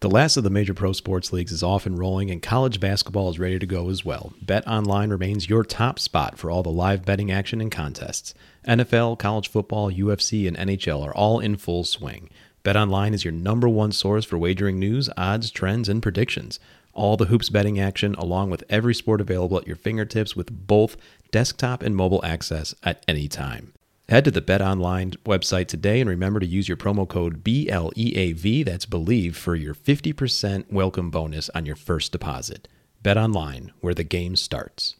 The last of the major pro sports leagues is off and rolling, and college basketball is ready to go as well. Bet Online remains your top spot for all the live betting action and contests. NFL, college football, UFC, and NHL are all in full swing. Bet Online is your number one source for wagering news, odds, trends, and predictions. All the hoops betting action, along with every sport available at your fingertips with both desktop and mobile access at any time. Head to the Bet Online website today and remember to use your promo code BLEAV, that's believe, for your 50% welcome bonus on your first deposit. Bet Online, where the game starts.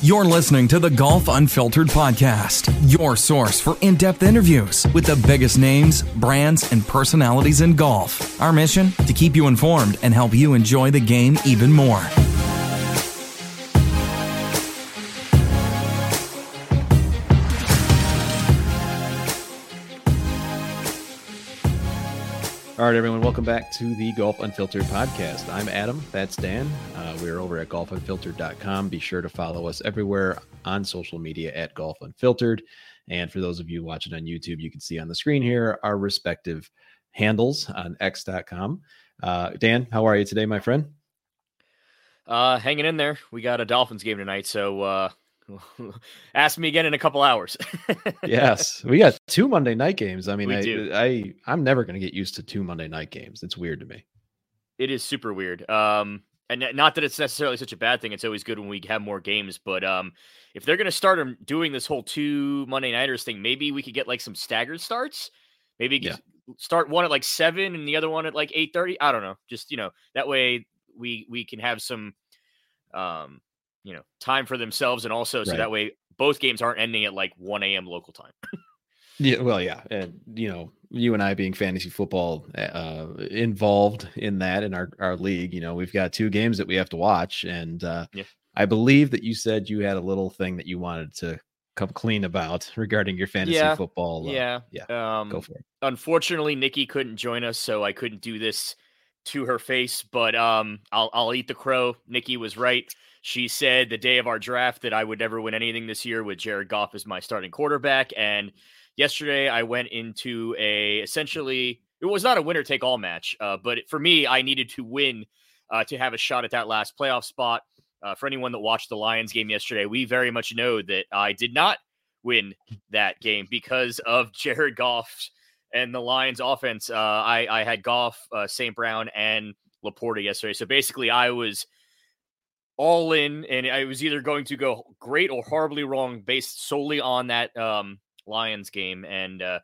You're listening to the Golf Unfiltered podcast, your source for in depth interviews with the biggest names, brands, and personalities in golf. Our mission to keep you informed and help you enjoy the game even more. All right, everyone, welcome back to the Golf Unfiltered podcast. I'm Adam, that's Dan. Uh, we're over at golfunfiltered.com. Be sure to follow us everywhere on social media at Golf Unfiltered. And for those of you watching on YouTube, you can see on the screen here our respective handles on x.com. Uh, Dan, how are you today, my friend? Uh, hanging in there. We got a Dolphins game tonight, so uh, Ask me again in a couple hours. yes, we got two Monday night games. I mean, I, do. I I'm never going to get used to two Monday night games. It's weird to me. It is super weird. Um, and not that it's necessarily such a bad thing. It's always good when we have more games. But um, if they're going to start doing this whole two Monday nighters thing, maybe we could get like some staggered starts. Maybe yeah. start one at like seven and the other one at like eight thirty. I don't know. Just you know that way we we can have some um you know time for themselves and also so right. that way both games aren't ending at like 1 a.m local time yeah well yeah and you know you and i being fantasy football uh involved in that in our our league you know we've got two games that we have to watch and uh yeah. i believe that you said you had a little thing that you wanted to come clean about regarding your fantasy yeah, football uh, yeah yeah um go for it unfortunately nikki couldn't join us so i couldn't do this to her face but um i'll i'll eat the crow nikki was right she said the day of our draft that I would never win anything this year with Jared Goff as my starting quarterback. And yesterday I went into a essentially it was not a winner take all match, uh, but for me I needed to win uh, to have a shot at that last playoff spot. Uh, for anyone that watched the Lions game yesterday, we very much know that I did not win that game because of Jared Goff and the Lions offense. Uh, I, I had Goff, uh, St. Brown, and LaPorta yesterday. So basically, I was all in, and I was either going to go great or horribly wrong based solely on that um, Lions game, and uh,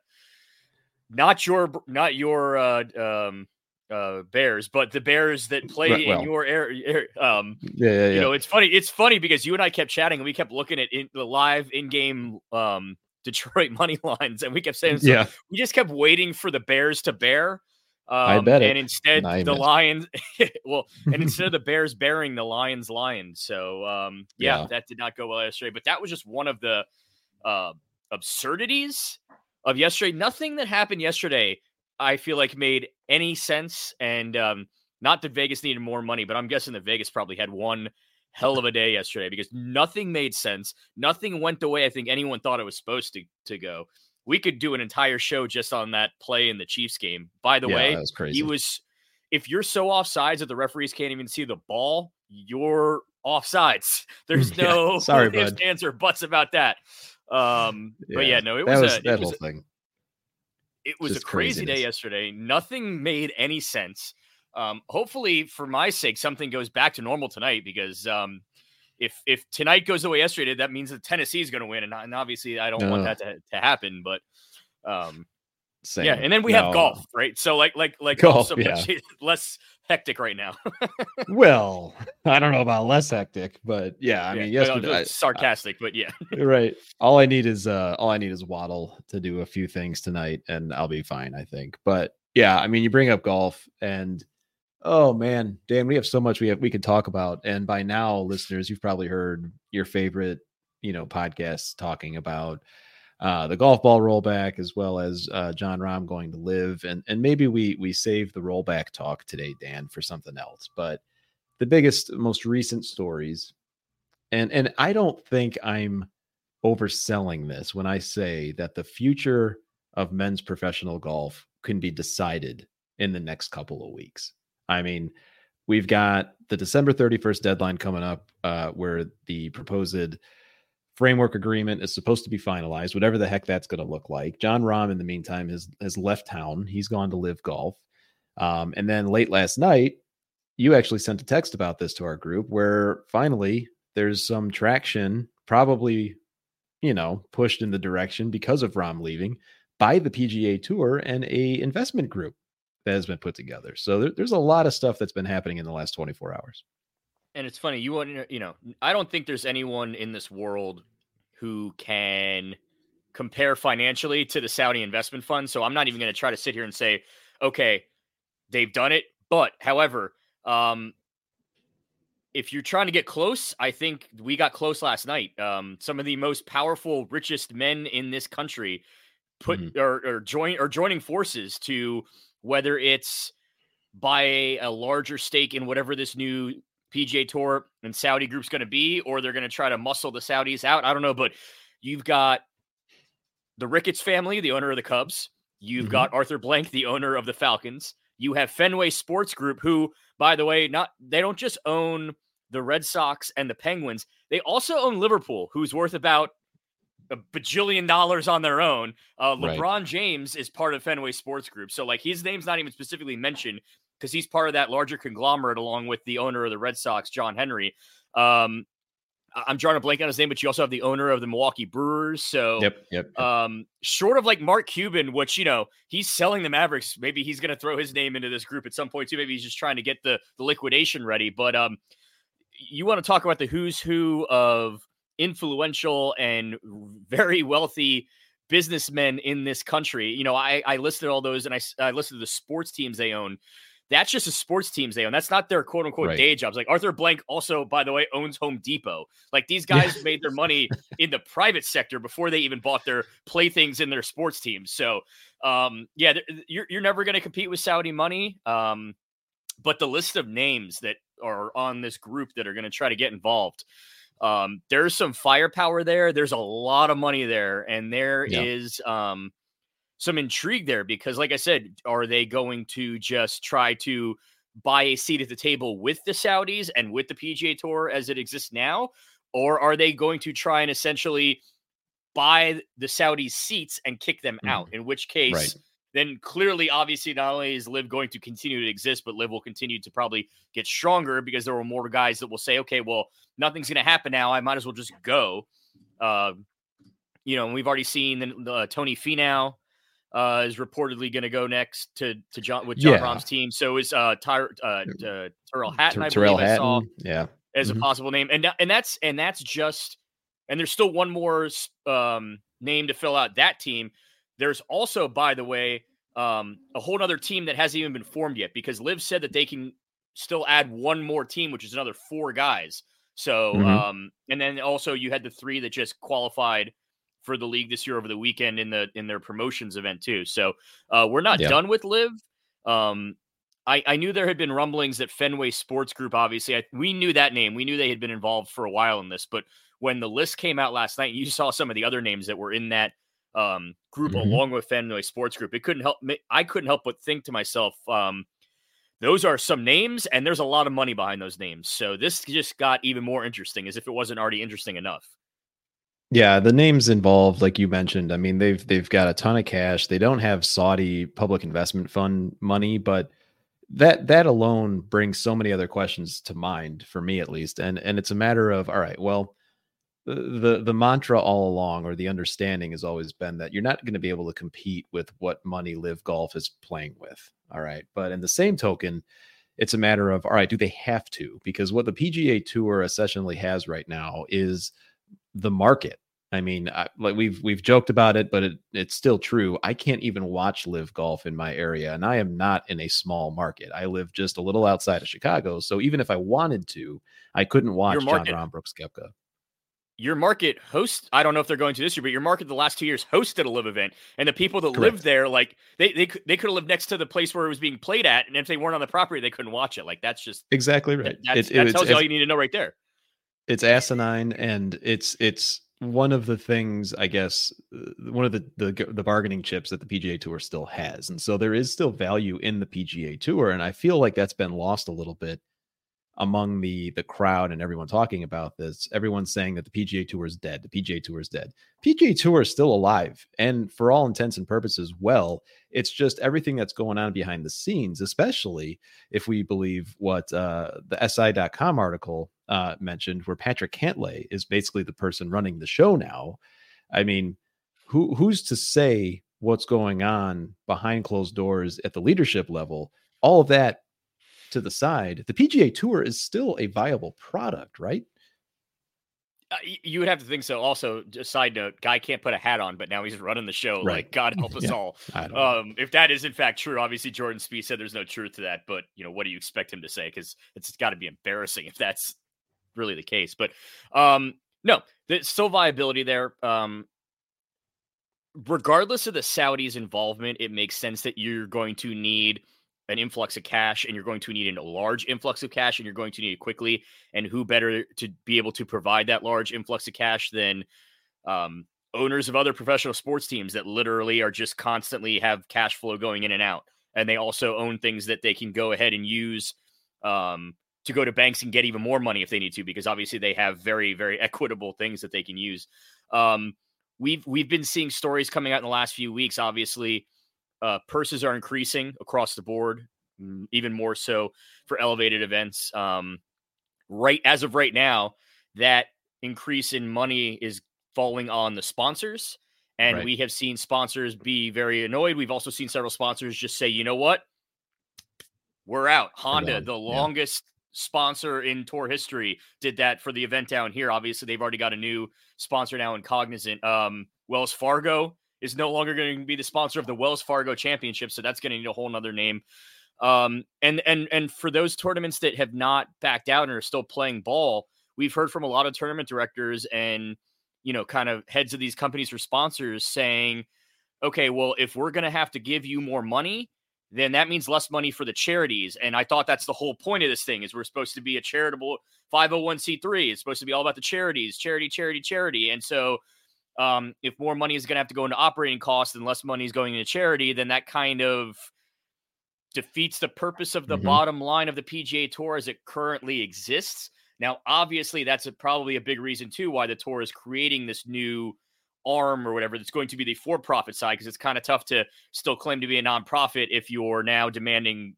not your not your uh, um, uh, Bears, but the Bears that play right, well, in your area. Um, yeah, yeah, yeah, You know, it's funny. It's funny because you and I kept chatting, and we kept looking at in, the live in-game um, Detroit money lines, and we kept saying, so yeah, we just kept waiting for the Bears to bear. Um, I bet. It. And instead, the Lions, well, and instead of the Bears bearing the Lions, Lions. So, um, yeah, yeah, that did not go well yesterday. But that was just one of the uh, absurdities of yesterday. Nothing that happened yesterday, I feel like, made any sense. And um, not that Vegas needed more money, but I'm guessing that Vegas probably had one hell of a day yesterday because nothing made sense. Nothing went the way I think anyone thought it was supposed to to go we could do an entire show just on that play in the Chiefs game. By the yeah, way, he was if you're so offsides that the referees can't even see the ball, you're offsides. There's no yeah, sorry, ifs, ands, or buts about that. Um, yeah, but yeah, no, it was, was, a, that it whole was thing. It was just a crazy craziness. day yesterday. Nothing made any sense. Um, hopefully, for my sake, something goes back to normal tonight because um, if if tonight goes the way yesterday did, that means that Tennessee is going to win, and, and, obviously I don't no. want that to, to happen. But um, Same. yeah, and then we no. have golf, right? So like like like golf, so yeah. less hectic right now. well, I don't know about less hectic, but yeah, I yeah, mean, yesterday sarcastic, I, but yeah, right. All I need is uh, all I need is Waddle to do a few things tonight, and I'll be fine, I think. But yeah, I mean, you bring up golf, and Oh man, Dan, we have so much we have we could talk about. And by now, listeners, you've probably heard your favorite, you know, podcasts talking about uh, the golf ball rollback as well as uh, Jon Rahm going to LIV. And and maybe we we save the rollback talk today, Dan, for something else. But the biggest, most recent stories, and and I don't think I'm overselling this when I say that the future of men's professional golf can be decided in the next couple of weeks I mean, we've got the December 31st deadline coming up uh, where the proposed framework agreement is supposed to be finalized, whatever the heck that's going to look like. Jon Rahm, in the meantime, has has left town. He's gone to LIV golf. Um, and then late last night, you actually sent a text about this to our group where finally there's some traction, probably, you know, pushed in the direction because of Rahm leaving by the PGA Tour and a investment group that has been put together. So there, there's a lot of stuff that's been happening in the last 24 hours. And it's funny, you want you know, I don't think there's anyone in this world who can compare financially to the Saudi investment fund. So I'm not even going to try to sit here and say, okay, they've done it. But however, um, if you're trying to get close, I think we got close last night. Um, some of the most powerful, richest men in this country put mm-hmm. or, or join or joining forces to whether it's buy a, larger stake in whatever this new PGA Tour and Saudi group's going to be, or they're going to try to muscle the Saudis out. I don't know, but you've got the Ricketts family, the owner of the Cubs. You've mm-hmm. got Arthur Blank, the owner of the Falcons. You have Fenway Sports Group, who, by the way, not they don't just own the Red Sox and the Penguins. They also own Liverpool, who's worth about a bajillion dollars on their own. Uh, LeBron right. James is part of Fenway Sports Group, so like his name's not even specifically mentioned because he's part of that larger conglomerate along with the owner of the Red Sox, John Henry. Um, I'm drawing a blank on his name, but you also have the owner of the Milwaukee Brewers. So, yep, yep. Um, short of like Mark Cuban, which you know he's selling the Mavericks. Maybe he's going to throw his name into this group at some point too. Maybe he's just trying to get the the liquidation ready. But um, you want to talk about the who's who of influential and very wealthy businessmen in this country. You know, I I listed all those, and I I listed the sports teams they own. That's just the sports teams they own. That's not their quote unquote right. day jobs. Like Arthur Blank also, by the way, owns Home Depot. Like these guys yeah. made their money in the private sector before they even bought their playthings in their sports teams. So, um, yeah, you're, you're never going to compete with Saudi money. Um, but the list of names that are on this group that are going to try to get involved, um, there's some firepower there. There's a lot of money there, and there yeah. is um, some intrigue there because, like I said, are they going to just try to buy a seat at the table with the Saudis and with the PGA Tour as it exists now? Or are they going to try and essentially buy the Saudis seats and kick them mm. out? In which case, right. Then clearly, obviously, not only is LIV going to continue to exist, but LIV will continue to probably get stronger because there are more guys that will say, okay, well, nothing's going to happen now. I might as well just go. Uh, you know, we've already seen the, the Tony Finau uh, is reportedly going to go next to to Jon with Jon yeah. Rahm's team. So is uh, Ty, uh, uh Tyrrell Hatton, I Tyrrell believe Hatton, I saw, yeah, as mm-hmm. a possible name, and and that's and that's just and there's still one more um, name to fill out that team. There's also, by the way, um, a whole other team that hasn't even been formed yet because LIV said that they can still add one more team, which is another four guys. So, mm-hmm. um, and then also you had the three that just qualified for the league this year over the weekend in the in their promotions event too. So uh, we're not yeah. done with LIV. Um, I, I knew there had been rumblings that Fenway Sports Group, obviously, I, we knew that name. We knew they had been involved for a while in this, but when the list came out last night, you saw some of the other names that were in that um, group mm-hmm. along with Fenway Sports Group. It couldn't help me. I couldn't help but think to myself, um, those are some names, and there's a lot of money behind those names. So this just got even more interesting, as if it wasn't already interesting enough. Yeah, the names involved, like you mentioned, I mean, they've they've got a ton of cash. They don't have Saudi public investment fund money, but that that alone brings so many other questions to mind for me at least. And and it's a matter of all right, well, the the mantra all along or the understanding has always been that you're not going to be able to compete with what money LIV golf is playing with. All right. But in the same token, it's a matter of all right, do they have to? Because what the PGA tour essentially has right now is the market I mean, I, like we've we've joked about it, but it, it's still true. I can't even watch LIV golf in my area, and I am not in a small market. I live just a little outside of Chicago, so even if I wanted to, I couldn't watch Jon Rahm Brooks Koepka. Your market host, I don't know if they're going to this year, but your market the last two years hosted a LIV event, and the people that Correct. lived there, like they they they could have lived next to the place where it was being played at, and if they weren't on the property, they couldn't watch it. Like that's just exactly right. That, it, that tells you all you need to know right there. It's asinine, and it's it's one of the things I guess uh, one of the, the the bargaining chips that the PGA Tour still has, and so there is still value in the PGA Tour, and I feel like that's been lost a little bit among the the crowd and everyone talking about this. Everyone's saying that the PGA Tour is dead. The PGA Tour is dead. PGA Tour is still alive, and for all intents and purposes, well. It's just everything that's going on behind the scenes, especially if we believe what uh, the SI.com article uh, mentioned, where Patrick Cantlay is basically the person running the show now. I mean, who who's to say what's going on behind closed doors at the leadership level? All of that to the side, the PGA Tour is still a viable product, right? Uh, you would have to think so. Also, just side note, guy can't put a hat on, but now he's running the show. Right. Like God help us yeah, all. Um, if that is in fact true, obviously Jordan Spieth said there's no truth to that. But you know, what do you expect him to say? Because it's got to be embarrassing if that's really the case. But um, no, there's still viability there. Um, regardless of the Saudis' involvement, it makes sense that you're going to need an influx of cash and you're going to need a large influx of cash and you're going to need it quickly. And who better to be able to provide that large influx of cash than um, owners of other professional sports teams that literally are just constantly have cash flow going in and out. And they also own things that they can go ahead and use um, to go to banks and get even more money if they need to, because obviously they have very, very equitable things that they can use. Um, we've we've been seeing stories coming out in the last few weeks. Obviously, uh, purses are increasing across the board, even more so for elevated events. Um, right as of right now, that increase in money is falling on the sponsors. And right. we have seen sponsors be very annoyed. We've also seen several sponsors just say, you know what? We're out. Honda, the longest sponsor in tour history, did that for the event down here. Obviously, they've already got a new sponsor now in Cognizant. Um, Wells Fargo is no longer going to be the sponsor of the Wells Fargo Championship, so that's going to need a whole nother name. Um, and and and for those tournaments that have not backed out and are still playing ball, we've heard from a lot of tournament directors and you know kind of heads of these companies or sponsors saying, okay, well, if we're going to have to give you more money, then that means less money for the charities. And I thought that's the whole point of this thing is we're supposed to be a charitable 501c3. It's supposed to be all about the charities, charity, charity, charity. And so um, if more money is going to have to go into operating costs and less money is going into charity, then that kind of defeats the purpose of the mm-hmm. bottom line of the PGA Tour as it currently exists. Now, obviously, that's a, probably a big reason too why the tour is creating this new arm or whatever that's going to be the for-profit side because it's kind of tough to still claim to be a nonprofit if you're now demanding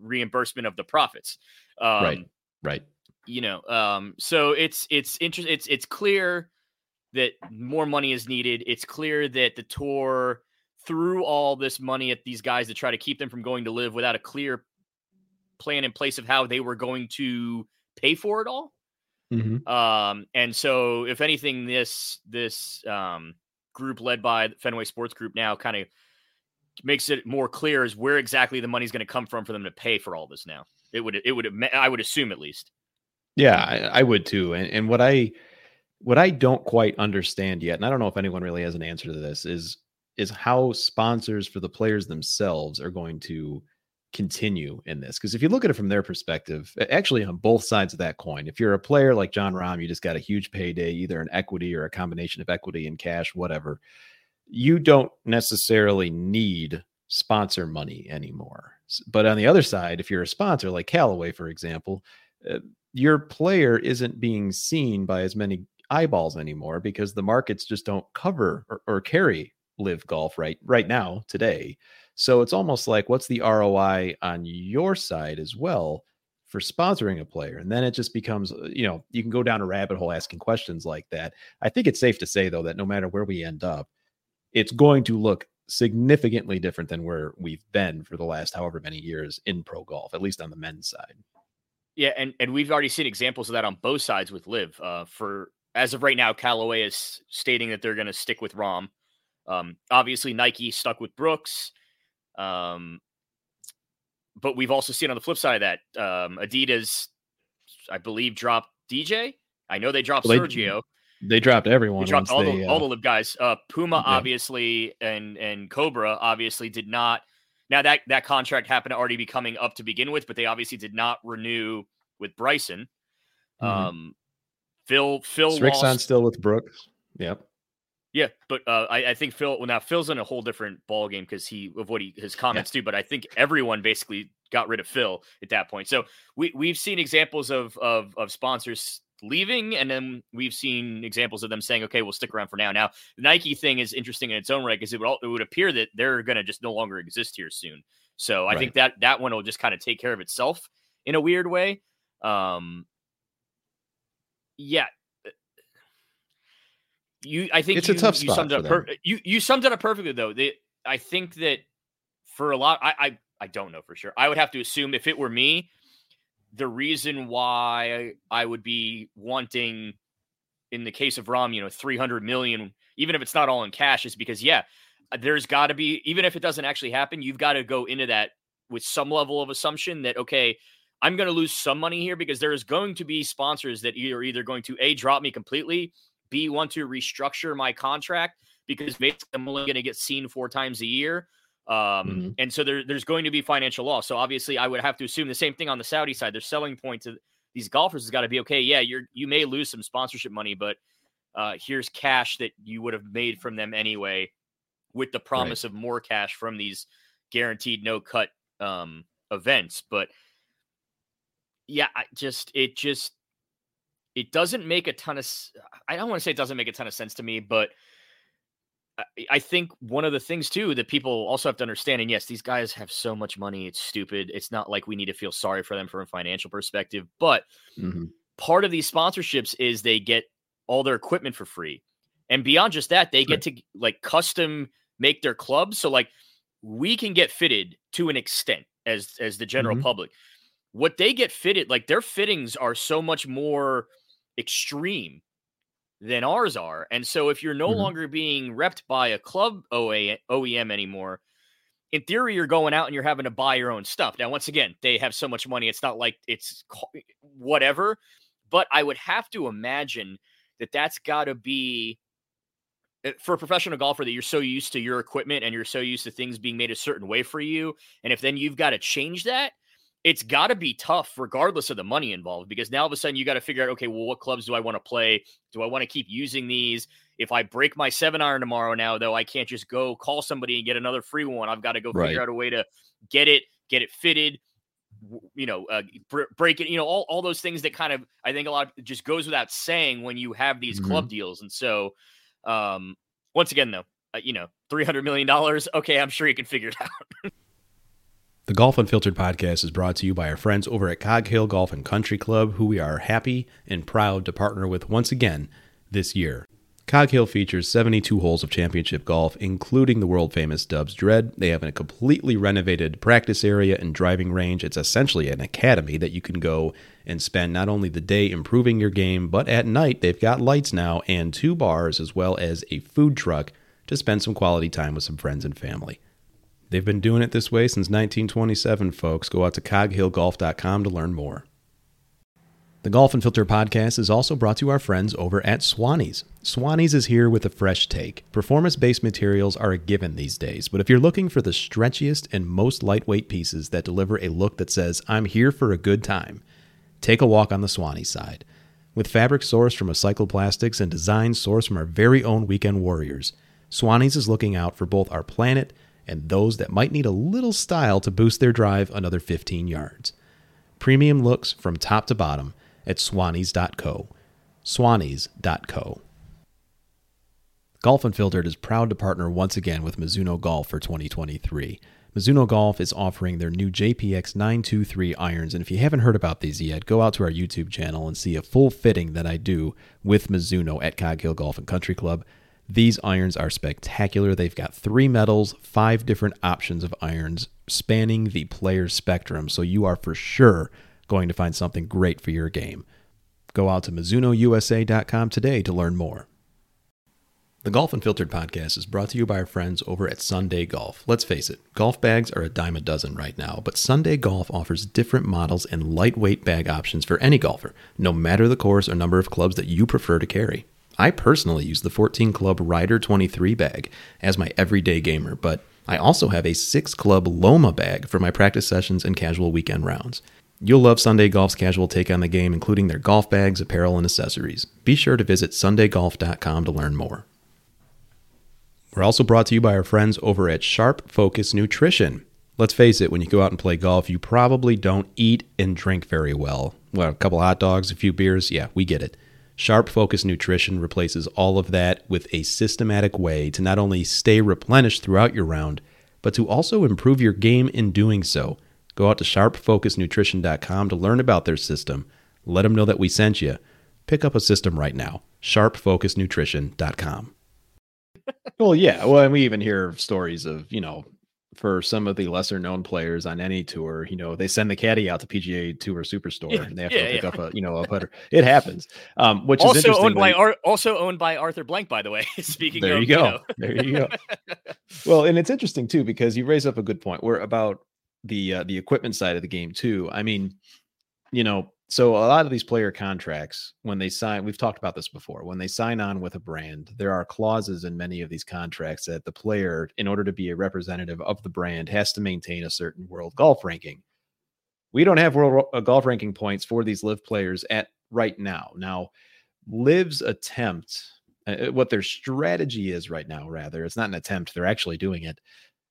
reimbursement of the profits. Um, right. Right. You know, um, so it's it's interesting. It's it's clear that more money is needed. It's clear that the tour threw all this money at these guys to try to keep them from going to LIV without a clear plan in place of how they were going to pay for it all. Mm-hmm. Um, and so, if anything, this this um, group led by the Fenway Sports Group now kind of makes it more clear as where exactly the money's going to come from for them to pay for all this. Now, it would it would I would assume at least. Yeah, I, I would too. And and what I what I don't quite understand yet, and I don't know if anyone really has an answer to this, is is how sponsors for the players themselves are going to continue in this. Because if you look at it from their perspective, actually on both sides of that coin, if you're a player like Jon Rahm, you just got a huge payday, either an equity or a combination of equity and cash, whatever. You don't necessarily need sponsor money anymore. But on the other side, if you're a sponsor like Callaway, for example, uh, your player isn't being seen by as many eyeballs anymore because the markets just don't cover or, or carry LIV golf right right now today. So it's almost like what's the ROI on your side as well for sponsoring a player? And then it just becomes, uh, you know, you can go down a rabbit hole asking questions like that. I think it's safe to say though that no matter where we end up, it's going to look significantly different than where we've been for the last however many years in pro golf, at least on the men's side. Yeah, and and we've already seen examples of that on both sides with LIV. Uh, for as of right now, Callaway is stating that they're going to stick with Rahm. Um, obviously, Nike stuck with Brooks. Um, but we've also seen on the flip side of that, um, Adidas, I believe, dropped DJ. I know they dropped well, they, Sergio. They dropped everyone. They dropped all, they, the, uh, all the guys. Uh, Puma, yeah. obviously, and and Cobra, obviously, did not. Now that that contract happened to already be coming up to begin with, but they obviously did not renew with Bryson. Mm-hmm. Um, Phil Phil Srixon still with Brooks. Yep. Yeah, but uh, I, I, think Phil. Well, now Phil's in a whole different ball game because he of what he his comments yeah. do. But I think everyone basically got rid of Phil at that point. So we we've seen examples of of of sponsors leaving, and then we've seen examples of them saying, "Okay, we'll stick around for now." Now the Nike thing is interesting in its own right because it would all, it would appear that they're going to just no longer exist here soon. So I right. think that that one will just kind of take care of itself in a weird way. Um, yeah, uh, you, I think it's you, a tough you summed it up. Per- you you summed it up perfectly though. They, I think that for a lot, I, I I don't know for sure. I would have to assume if it were me, the reason why I would be wanting, in the case of Rahm, you know, three hundred million, even if it's not all in cash, is because yeah, uh, there's got to be even if it doesn't actually happen, you've got to go into that with some level of assumption that okay. I'm going to lose some money here because there is going to be sponsors that are either going to a drop me completely B, want to restructure my contract because basically I'm only going to get seen four times a year. Um, mm-hmm. And so there, there's going to be financial loss. So obviously, I would have to assume the same thing on the Saudi side. Their selling point to these golfers has got to be okay. Yeah, you're you may lose some sponsorship money, but uh, here's cash that you would have made from them anyway, with the promise right. of more cash from these guaranteed no cut um, events. But yeah, I just it just it doesn't make a ton of i don't want to say it doesn't make a ton of sense to me but I think one of the things too that people also have to understand, and yes, these guys have so much money, it's stupid. It's not like we need to feel sorry for them from a financial perspective, but mm-hmm. part of these sponsorships is they get all their equipment for free. And beyond just that, they get to like custom make their clubs. So like we can get fitted to an extent as as the general mm-hmm. public. What they get fitted, like their fittings are so much more extreme than ours are. And so if you're no mm-hmm. longer being repped by a club OA, OEM anymore, in theory, you're going out and you're having to buy your own stuff. Now, once again, they have so much money. It's not like it's whatever, but I would have to imagine that that's got to be eh, for a professional golfer that you're so used to your equipment and you're so used to things being made a certain way for you. And if then you've got to change that, it's got to be tough regardless of the money involved because now all of a sudden you got to figure out okay well what clubs do i want to play do i want to keep using these if i break my seven iron tomorrow now though i can't just go call somebody and get another free one i've got to go right. figure out a way to get it get it fitted you know uh, break it you know all, all those things that kind of i think a lot of just goes without saying when you have these mm-hmm. club deals and so um once again though uh, you know 300 million dollars okay i'm sure you can figure it out The Golf Unfiltered podcast is brought to you by our friends over at Cog Hill Golf and Country Club, who we are happy and proud to partner with once again this year. Cog Hill features 72 holes of championship golf, including the world famous Dubs Dread. They have a completely renovated practice area and driving range. It's essentially an academy that you can go and spend not only the day improving your game, but at night they've got lights now and two bars as well as a food truck to spend some quality time with some friends and family. They've been doing it this way since 1927, folks. Go out to coghillgolf.com to learn more. The Golf Unfiltered podcast is also brought to our friends over at Swannies. Swannies is here with a fresh take. Performance based materials are a given these days, but if you're looking for the stretchiest and most lightweight pieces that deliver a look that says, I'm here for a good time, take a walk on the Swannies side. With fabric sourced from recycled plastics and designs sourced from our very own weekend warriors, Swannies is looking out for both our planet and those that might need a little style to boost their drive another 15 yards. Premium looks from top to bottom at swannies.co. Swannies.co. Golf Unfiltered is proud to partner once again with Mizuno Golf for 2023. Mizuno Golf is offering their new JPX 923 irons, and if you haven't heard about these yet, go out to our YouTube channel and see a full fitting that I do with Mizuno at Cog Hill Golf and Country Club. These irons are spectacular. They've got three metals, five different options of irons spanning the player's spectrum, so you are for sure going to find something great for your game. Go out to MizunoUSA.com today to learn more. The Golf Unfiltered podcast is brought to you by our friends over at Sunday Golf. Let's face it, golf bags are a dime a dozen right now, but Sunday Golf offers different models and lightweight bag options for any golfer, no matter the course or number of clubs that you prefer to carry. I personally use the 14 Club Ryder 23 bag as my everyday gamer, but I also have a 6 Club Loma bag for my practice sessions and casual weekend rounds. You'll love Sunday Golf's casual take on the game, including their golf bags, apparel, and accessories. Be sure to visit sundaygolf.com to learn more. We're also brought to you by our friends over at Sharp Focus Nutrition. Let's face it, when you go out and play golf, you probably don't eat and drink very well. Well, a couple hot dogs, a few beers, yeah, we get it. Sharp Focus Nutrition replaces all of that with a systematic way to not only stay replenished throughout your round, but to also improve your game in doing so. Go out to sharpfocusnutrition.com to learn about their system. Let them know that we sent you. Pick up a system right now. sharpfocusnutrition.com. well, yeah. Well, and we even hear stories of, you know, for some of the lesser known players on any tour, you know, they send the caddy out to PGA Tour Superstore yeah, and they have yeah, to pick yeah. up a, you know, a putter. It happens. Um, which also is owned by Ar- also owned by Arthur Blank, by the way. Speaking there of, you go. You know. there you go. well, and it's interesting too because you raise up a good point. We're about the uh, the equipment side of the game too. I mean, you know, so a lot of these player contracts when they sign we've talked about this before when they sign on with a brand there are clauses in many of these contracts that the player in order to be a representative of the brand has to maintain a certain world golf ranking. We don't have world uh, golf ranking points for these LIV players at right now. Now LIV's attempt uh, what their strategy is right now rather it's not an attempt they're actually doing it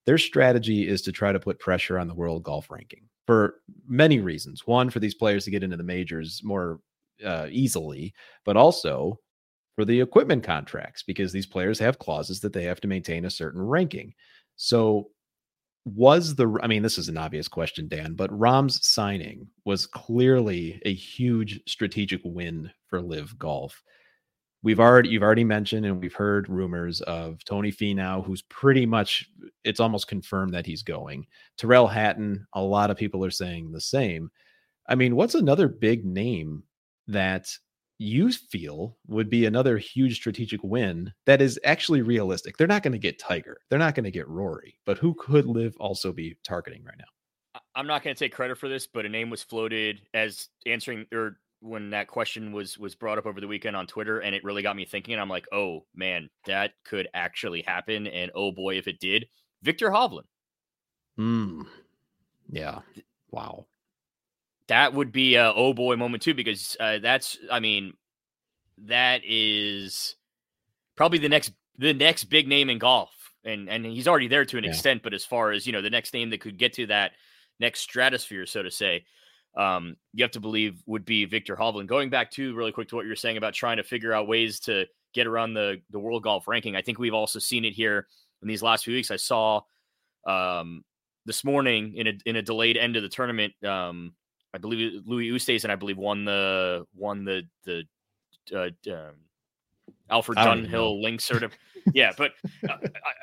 their strategy is to try to put pressure on the world golf ranking for many reasons. One, for these players to get into the majors more uh, easily, but also for the equipment contracts because these players have clauses that they have to maintain a certain ranking. So, was the I mean, this is an obvious question, Dan, but Rahm's signing was clearly a huge strategic win for LIV Golf we've already you've already mentioned and we've heard rumors of Tony Finau, who's pretty much it's almost confirmed that he's going. Tyrrell Hatton, a lot of people are saying the same. I mean, what's another big name that you feel would be another huge strategic win that is actually realistic? They're not going to get Tiger. They're not going to get Rory, but who could LIV also be targeting right now? I'm not going to take credit for this, but a name was floated as answering or when that question was was brought up over the weekend on Twitter, and it really got me thinking. And I'm like, oh man, that could actually happen, and oh boy, if it did, Viktor Hovland. Hmm. Yeah. Wow. That would be a oh boy moment too, because uh, that's, I mean, that is probably the next the next big name in golf, and and he's already there to an yeah. extent. But as far as you know, the next name that could get to that next stratosphere, so to say, um, you have to believe would be Viktor Hovland. Going back to really quick to what you're saying about trying to figure out ways to get around the the world golf ranking. I think we've also seen it here in these last few weeks. I saw um, this morning in a in a delayed end of the tournament. Um, I believe Louis Oosthuizen, I believe, won the won the the uh, um, Alfred Dunhill link sort of. yeah, but uh,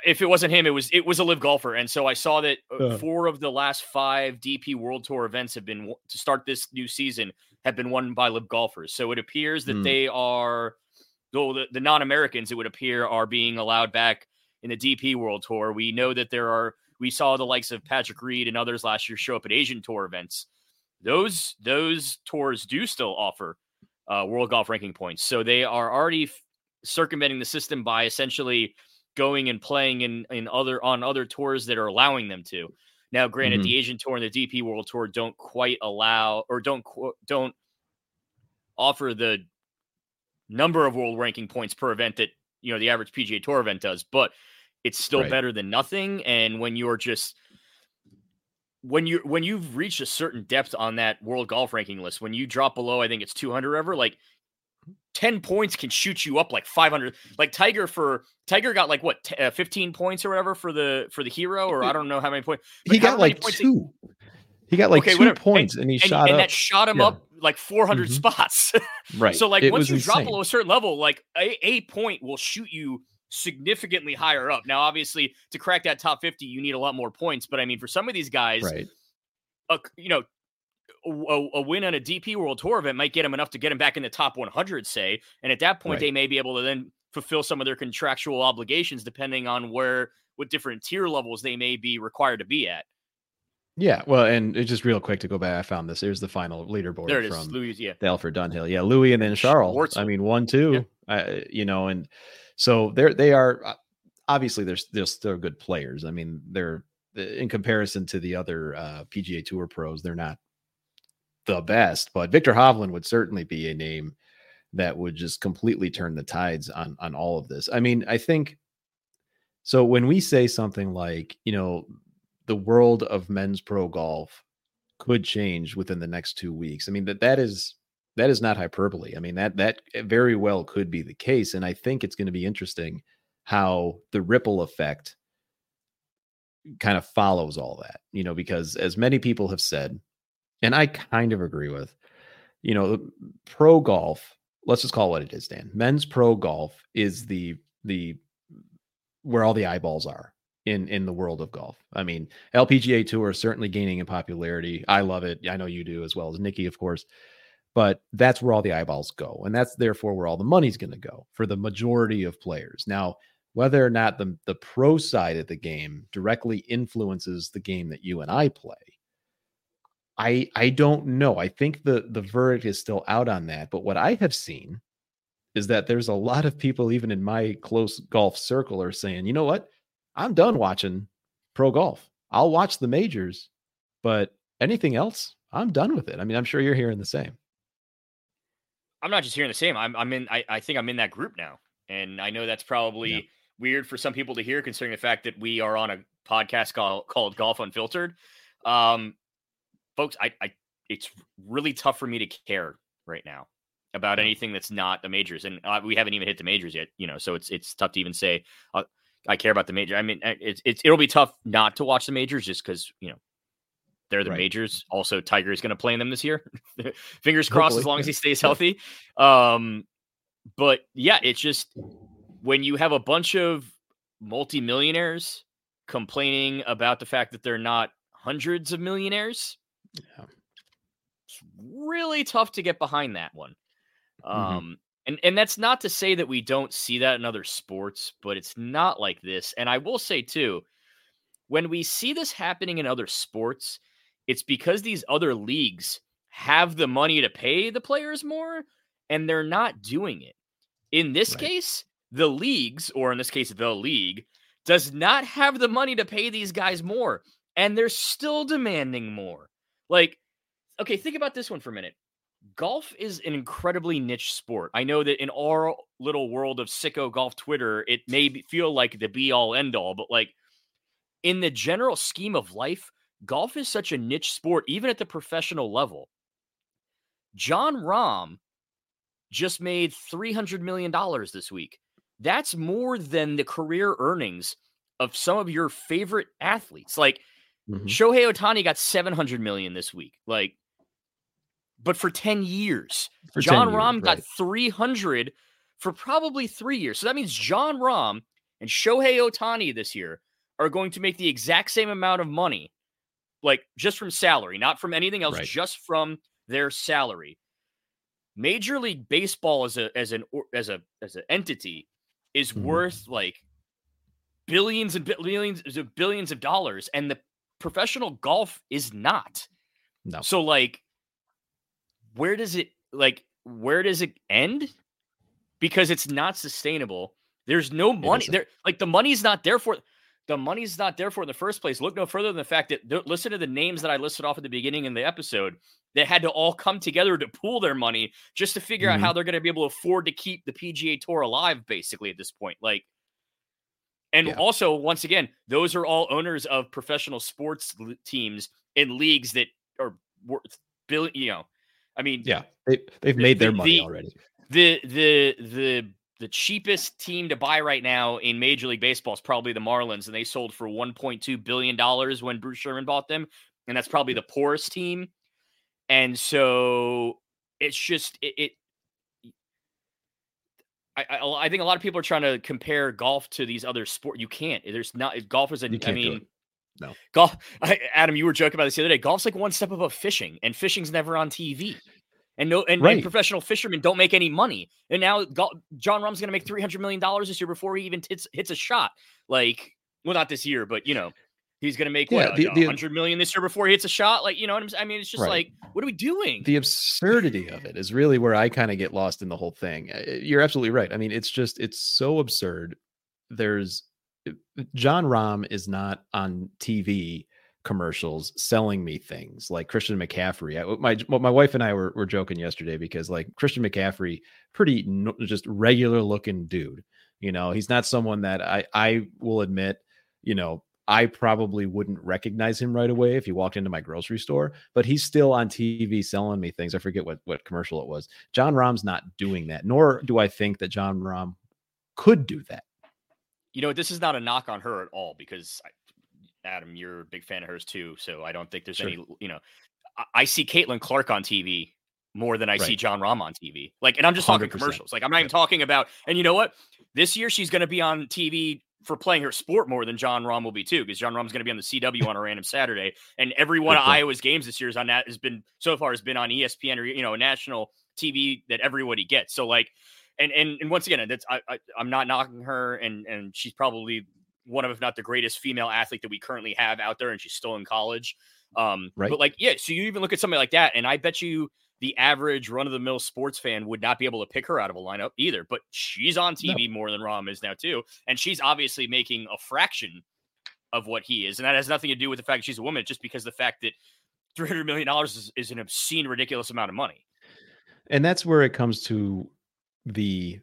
if it wasn't him, it was it was a LIV golfer, and so I saw that uh, four of the last five DP World Tour events have been to start this new season have been won by LIV golfers. So it appears that mm. they are, though the, the non-Americans, it would appear are being allowed back in the DP World Tour. We know that there are. We saw the likes of Patrick Reed and others last year show up at Asian Tour events. Those those tours do still offer uh, world golf ranking points, so they are already circumventing the system by essentially going and playing in in other on other tours that are allowing them to. Now, granted, mm-hmm. the Asian Tour and the DP World Tour don't quite allow or don't don't offer the number of world ranking points per event that you know the average PGA Tour event does, but it's still right. better than nothing. And when you're just when you when you've reached a certain depth on that world golf ranking list, when you drop below, I think it's 200 ever, like 10 points can shoot you up like 500 like tiger for tiger got like what t- uh, 15 points or whatever for the for the hero or i don't know how many points he got like two he, he, got like okay, two whatever. points and, and he and, shot and up. that shot him yeah. up like 400 mm-hmm. spots right so like it once you insane. drop below a certain level like a, a point will shoot you significantly higher up now obviously to crack that top 50 you need a lot more points but i mean for some of these guys right uh, you know a, a, win on a DP World Tour event might get them enough to get them back in the top 100, say. And at that point, right. they may be able to then fulfill some of their contractual obligations, depending on where, what different tier levels they may be required to be at. Yeah, well, and just real quick to go back, I found this. There's the final leaderboard there it from Louis, yeah. the Alfred Dunhill. Yeah, Louis and then Charles. I mean, one, two. Yeah. Uh, you know, and so they're they are uh, obviously they're they're still good players. I mean, they're in comparison to the other uh, PGA Tour pros, they're not the best, but Viktor Hovland would certainly be a name that would just completely turn the tides on on all of this. I mean, I think so when we say something like, you know, the world of men's pro golf could change within the next 2 weeks. I mean, that that is that is not hyperbole. I mean, that that very well could be the case and I think it's going to be interesting how the ripple effect kind of follows all that, you know, because as many people have said, and I kind of agree with, you know, pro golf, let's just call it what it is, Dan. Men's pro golf is the the where all the eyeballs are in in the world of golf. I mean, LPGA Tour is certainly gaining in popularity. I love it. I know you do as well as Nikki, of course. But that's where all the eyeballs go, and that's therefore where all the money's going to go for the majority of players. Now, whether or not the the pro side of the game directly influences the game that you and I play, I I don't know. I think the the verdict is still out on that. But what I have seen is that there's a lot of people, even in my close golf circle, are saying, you know what, I'm done watching pro golf. I'll watch the majors, but anything else, I'm done with it. I mean, I'm sure you're hearing the same. I'm not just hearing the same. I'm I'm in I, I think I'm in that group now. And I know that's probably yeah weird for some people to hear, considering the fact that we are on a podcast call, called Golf Unfiltered. Um, folks, I, I, it's really tough for me to care right now about anything that's not the majors, and uh, we haven't even hit the majors yet. You know, so it's it's tough to even say uh, I care about the major. I mean, it's it's it'll be tough not to watch the majors just because you know they're the right. majors. Also, Tiger is going to play in them this year. Fingers crossed, Hopefully. as long as he stays healthy. Um, but yeah, it's just when you have a bunch of multimillionaires complaining about the fact that they're not hundreds of millionaires, yeah. it's really tough to get behind that one. Mm-hmm. Um, and and that's not to say that we don't see that in other sports, but it's not like this. And I will say too, when we see this happening in other sports, it's because these other leagues have the money to pay the players more, and they're not doing it. In this right. case, the leagues, or in this case, the league, does not have the money to pay these guys more. And they're still demanding more. Like, okay, think about this one for a minute. Golf is an incredibly niche sport. I know that in our little world of sicko golf Twitter, it may be, feel like the be all end all, but like in the general scheme of life, golf is such a niche sport, even at the professional level. Jon Rahm just made $300 million this week. That's more than the career earnings of some of your favorite athletes. Like mm-hmm. Shohei Ohtani got 700 million this week. Like, but for 10 years, for Jon 10 Rahm got 300 for probably three years. So that means Jon Rahm and Shohei Ohtani this year are going to make the exact same amount of money, like just from salary, not from anything else, right. just from their salary. Major League Baseball as a as an as a as an entity is mm-hmm. worth like billions and billions of billions of dollars and the professional golf is not. No. So like where does it like where does it end? Because it's not sustainable. There's no money there like the money's not there for the money's not there for in the first place. Look no further than the fact that listen to the names that i listed off at the beginning in the episode that had to all come together to pool their money just to figure mm-hmm. out how they're going to be able to afford to keep the PGA Tour alive, basically, at this point. Like, and yeah. also, once again, those are all owners of professional sports teams in leagues that are worth billion. You know, I mean, yeah, they, they've the, made their money the, already. The the the the cheapest team to buy right now in Major League Baseball is probably the Marlins, and they sold for 1.2 billion dollars when Bruce Sherman bought them, and that's probably the poorest team and so it's just it. it I, I, I think a lot of people are trying to compare golf to these other sport. You can't. There's not golf is a. I mean, no golf. I, Adam, you were joking about this the other day. Golf's like one step above fishing, and fishing's never on TV. And no, and, right. and professional fishermen don't make any money. And now golf, Jon Rahm's going to make three hundred million dollars this year before he even hits hits a shot. Like, well, not this year, but you know, He's going to make yeah, what, the, the, 100 million this year before he hits a shot. Like, you know what I'm saying? I mean, it's just right. like, what are we doing? The absurdity of it is really where I kind of get lost in the whole thing. Uh, you're absolutely right. I mean, it's just, it's so absurd. There's Jon Rahm is not on TV commercials selling me things like Christian McCaffrey. I, my my wife and I were, were joking yesterday because like Christian McCaffrey, pretty no, just regular looking dude. You know, he's not someone that I I will admit, you know, I probably wouldn't recognize him right away if he walked into my grocery store, but he's still on TV selling me things. I forget what what commercial it was. Jon Rahm's not doing that, nor do I think that Jon Rahm could do that. You know, this is not a knock on her at all because Adam, you're a big fan of hers too, so I don't think there's sure. any. You know, I, I, see Caitlin Clark on TV more than I right. see Jon Rahm on TV. Like, and I'm just 100%. talking commercials. Like, I'm not even talking about. And you know what? This year she's going to be on TV for playing her sport more than Jon Rahm will be too, because Jon Rahm's going to be on the CW on a random Saturday, and every one of Iowa's games this year is on that has been so far has been on ESPN or you know national TV that everybody gets. So like, and and and once again, that's I, I I'm not knocking her, and and she's probably one of, if not the greatest female athlete that we currently have out there, and she's still in college. Um, right. But like, yeah, so you even look at somebody like that, and I bet you the average run of the mill sports fan would not be able to pick her out of a lineup either. But she's on TV no. more than Rahm is now, too. And she's obviously making a fraction of what he is. And that has nothing to do with the fact that she's a woman, just because the fact that $300 million is, is an obscene, ridiculous amount of money. And that's where it comes to the,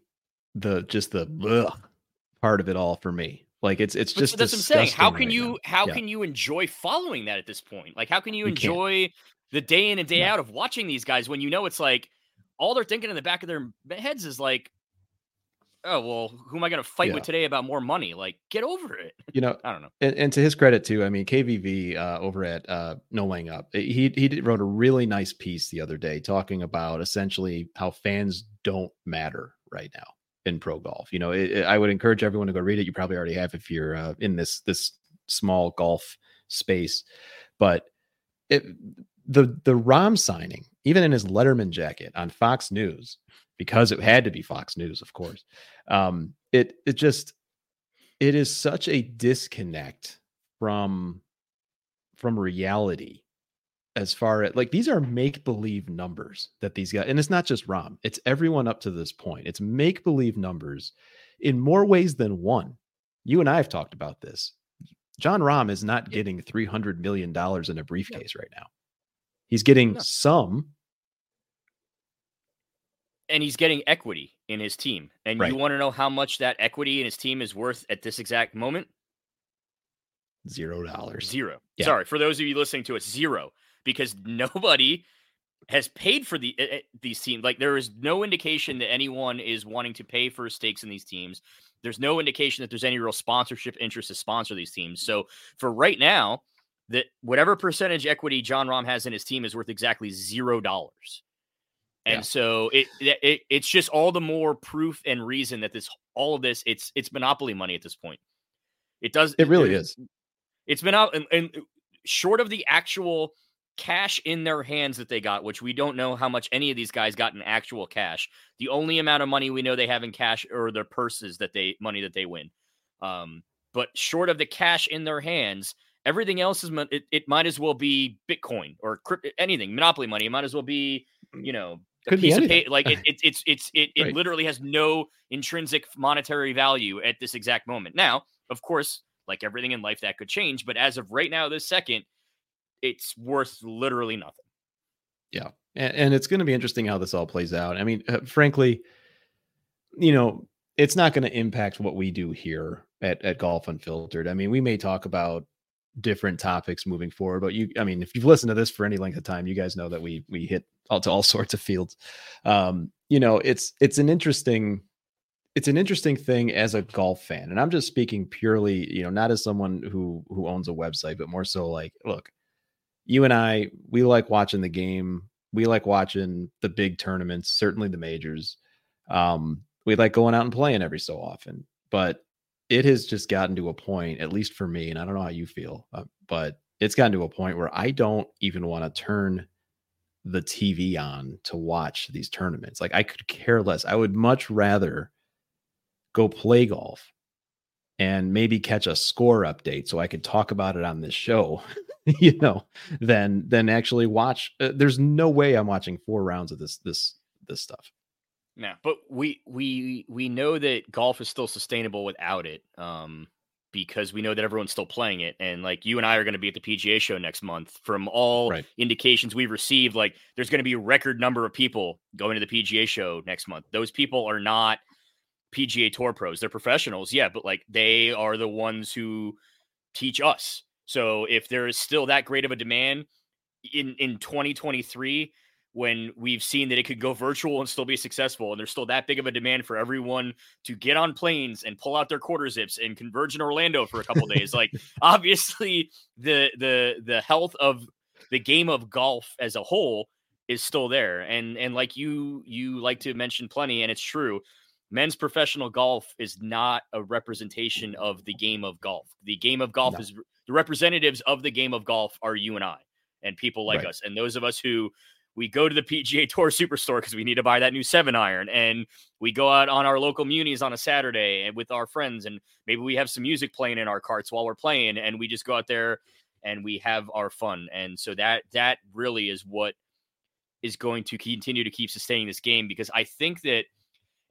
the, just the ugh part of it all for me like it's it's just that's what I'm saying. How can right you now. how yeah. can you enjoy following that at this point? Like how can you, you enjoy can't. The day in and day no. out of watching these guys when you know it's like all they're thinking in the back of their heads is like, oh well, who am I going to fight yeah. with today about more money? Like get over it. You know, I don't know. And, and to his credit too, I mean KVV uh, over at uh, No Laying Up, he he wrote a really nice piece the other day talking about essentially how fans don't matter right now in pro golf. You know, it, it, I would encourage everyone to go read it. You probably already have if you're uh, in this this small golf space, but it the the Rahm signing, even in his Letterman jacket on Fox News, because it had to be Fox News, of course. Um, it it just it is such a disconnect from from reality as far as like these are make believe numbers that these guys, and it's not just Rahm, it's everyone up to this point. It's make believe numbers in more ways than one. You and I have talked about this. Jon Rahm is not getting $300 million in a briefcase right now. He's getting no. some. And he's getting equity in his team. And right. you want to know how much that equity in his team is worth at this exact moment? Zero dollars. Zero. Yeah. Sorry. For those of you listening to it, zero because nobody has paid for the uh, these teams. Like there is no indication that anyone is wanting to pay for stakes in these teams. There's no indication that there's any real sponsorship interest to sponsor these teams. So for right now, that whatever percentage equity Jon Rahm has in his team is worth exactly zero dollars. And yeah. so it, it it's just all the more proof and reason that this all of this it's it's monopoly money at this point. It does it really is. It's been out and, and short of the actual cash in their hands that they got, which we don't know how much any of these guys got in actual cash. The only amount of money we know they have in cash or their purses that they money that they win. Um, but short of the cash in their hands, everything else is it, it might as well be Bitcoin or anything monopoly money. It might as well be mm, you know a Could piece of pay, like it, it, it's it's it it right. literally has no intrinsic monetary value at this exact moment. Now, of course, like everything in life, that could change. But as of right now, this second, it's worth literally nothing. Yeah. And, and it's going to be interesting how this all plays out. I mean, uh, frankly, you know, it's not going to impact what we do here at, at Golf Unfiltered. I mean, we may talk about different topics moving forward, but you, I mean, if you've listened to this for any length of time, you guys know that we, we hit all to all sorts of fields. Um, you know, it's, it's an interesting, it's an interesting thing as a golf fan. And I'm just speaking purely, you know, not as someone who, who owns a website, but more so like, look, you and I, we like watching the game. We like watching the big tournaments, certainly the majors. Um, we like going out and playing every so often, but it has just gotten to a point, at least for me, and I don't know how you feel, uh, but it's gotten to a point where I don't even want to turn the TV on to watch these tournaments. Like I could care less. I would much rather go play golf and maybe catch a score update so I could talk about it on this show you know, than than actually watch. Uh, there's no way I'm watching four rounds of this this this stuff. Yeah, but we we we know that golf is still sustainable without it, um, because we know that everyone's still playing it. And like you and I are going to be at the PGA show next month. From all right. indications we've received, like there's going to be a record number of people going to the PGA show next month. Those people are not PGA Tour pros. They're professionals, yeah, but like they are the ones who teach us. So if there is still that great of a demand in in 2023 when we've seen that it could go virtual and still be successful and there's still that big of a demand for everyone to get on planes and pull out their quarter zips and converge in Orlando for a couple days like obviously the the the health of the game of golf as a whole is still there and and like you you like to mention plenty and it's true men's professional golf is not a representation of the game of golf. The game of golf no. is the representatives of the game of golf are you and I and people like right. us. And those of us who we go to the PGA Tour Superstore because we need to buy that new seven iron, and we go out on our local munis on a Saturday and with our friends, and maybe we have some music playing in our carts while we're playing, and we just go out there and we have our fun. And so that that really is what is going to continue to keep sustaining this game because I think that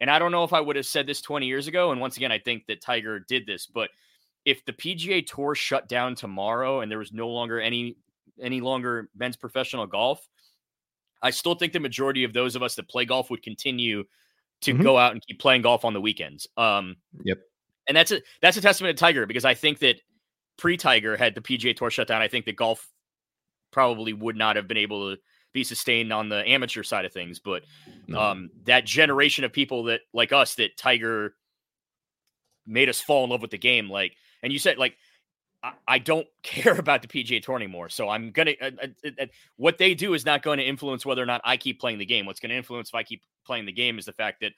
and I don't know if I would have said this 20 years ago. And once again, I think that Tiger did this, but if the PGA Tour shut down tomorrow and there was no longer any any longer men's professional golf, I still think the majority of those of us that play golf would continue to mm-hmm. go out and keep playing golf on the weekends. Um, yep. And that's a that's a testament to Tiger because I think that pre-Tiger had the PGA Tour shut down. I think that golf probably would not have been able to be sustained on the amateur side of things. But no. um, that generation of people that like us that Tiger made us fall in love with the game, like, and you said like. I, don't care about the PGA Tour anymore, so I'm gonna. Uh, uh, uh, what they do is not going to influence whether or not I keep playing the game. What's going to influence if I keep playing the game is the fact that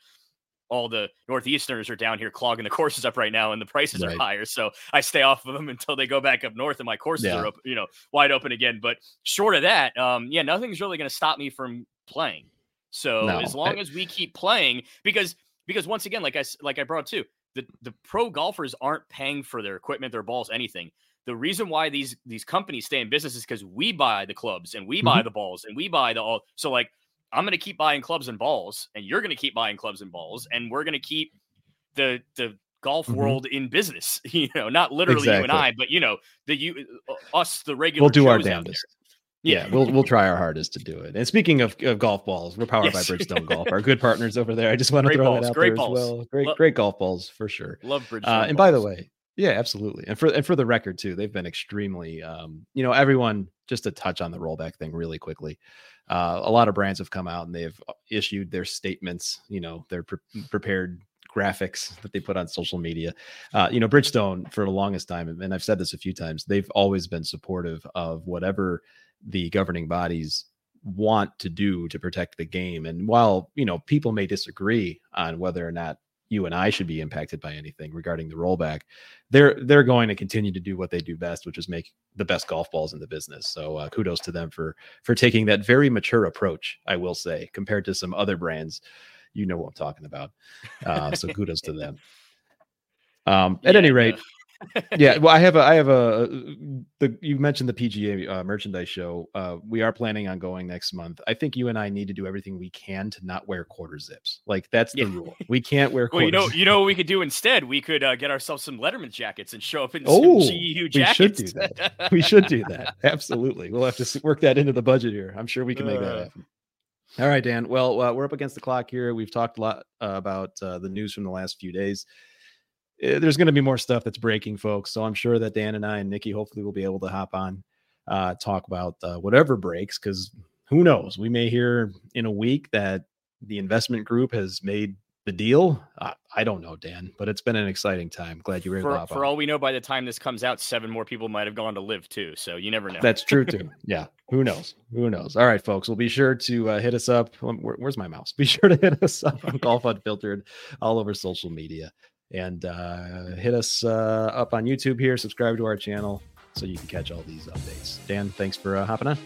all the northeasterners are down here clogging the courses up right now and the prices right. are higher so i stay off of them until they go back up north and my courses yeah. are open you know wide open again but short of that um yeah nothing's really going to stop me from playing so no, as long I, as we keep playing because because once again like i like i brought too the the pro golfers aren't paying for their equipment their balls anything the reason why these these companies stay in business is because we buy the clubs and we mm-hmm. buy the balls and we buy the all so like I'm going to keep buying clubs and balls, and you're going to keep buying clubs and balls, and we're going to keep the the golf mm-hmm. world in business. You know, not literally exactly. you and I, but you know, the you uh, us the regular. We'll do our damnedest. Yeah. we'll we'll try our hardest to do it. And speaking of, of golf balls, we're powered yes. by Bridgestone Golf, our good partners over there. I just want to great throw balls, that out great there balls. as well. Great, Lo- great golf balls for sure. Love Bridgestone. Uh, and by the way, yeah, absolutely. And for and for the record too, they've been extremely um, you know, everyone just to touch on the rollback thing really quickly. Uh, a lot of brands have come out and they've uh, issued their statements, you know, their pre- prepared graphics that they put on social media. Uh, you know, Bridgestone for the longest time, and I've said this a few times, they've always been supportive of whatever the governing bodies want to do to protect the game. And while, you know, people may disagree on whether or not you and I should be impacted by anything regarding the rollback. They're they're going to continue to do what they do best, which is make the best golf balls in the business. So uh, kudos to them for for taking that very mature approach. I will say, compared to some other brands, you know what I'm talking about. Uh, so kudos to them. Um, at yeah, any rate, yeah, well, I have a, I have a, the you mentioned the PGA uh, merchandise show. Uh, we are planning on going next month. I think you and I need to do everything we can to not wear quarter zips. Like that's the yeah. rule. We can't wear. well, you know, zips. you know what we could do instead? We could uh, get ourselves some Letterman jackets and show up in oh, some GU jackets. We should do that. we should do that. Absolutely. We'll have to work that into the budget here. I'm sure we can make that uh. happen. All right, Dan. Well, uh, we're up against the clock here. We've talked a lot uh, about the news from the last few days. Eh, there's going to be more stuff that's breaking, folks. So I'm sure that Dan and I and Nikki hopefully will be able to hop on, uh, talk about uh, whatever breaks, because who knows? We may hear in a week that the investment group has made the deal. Uh, I don't know, Dan, but it's been an exciting time. Glad you were able for, for all we know, by the time this comes out, seven more people might have gone to LIV too. So you never know. That's true too. yeah. Who knows? Who knows? All right, folks. We'll be sure to uh, hit us up. Where, where's my mouse? Be sure to hit us up on Golf Unfiltered all over social media and uh, hit us uh, up on YouTube here. Subscribe to our channel so you can catch all these updates. Dan, thanks for uh, hopping on.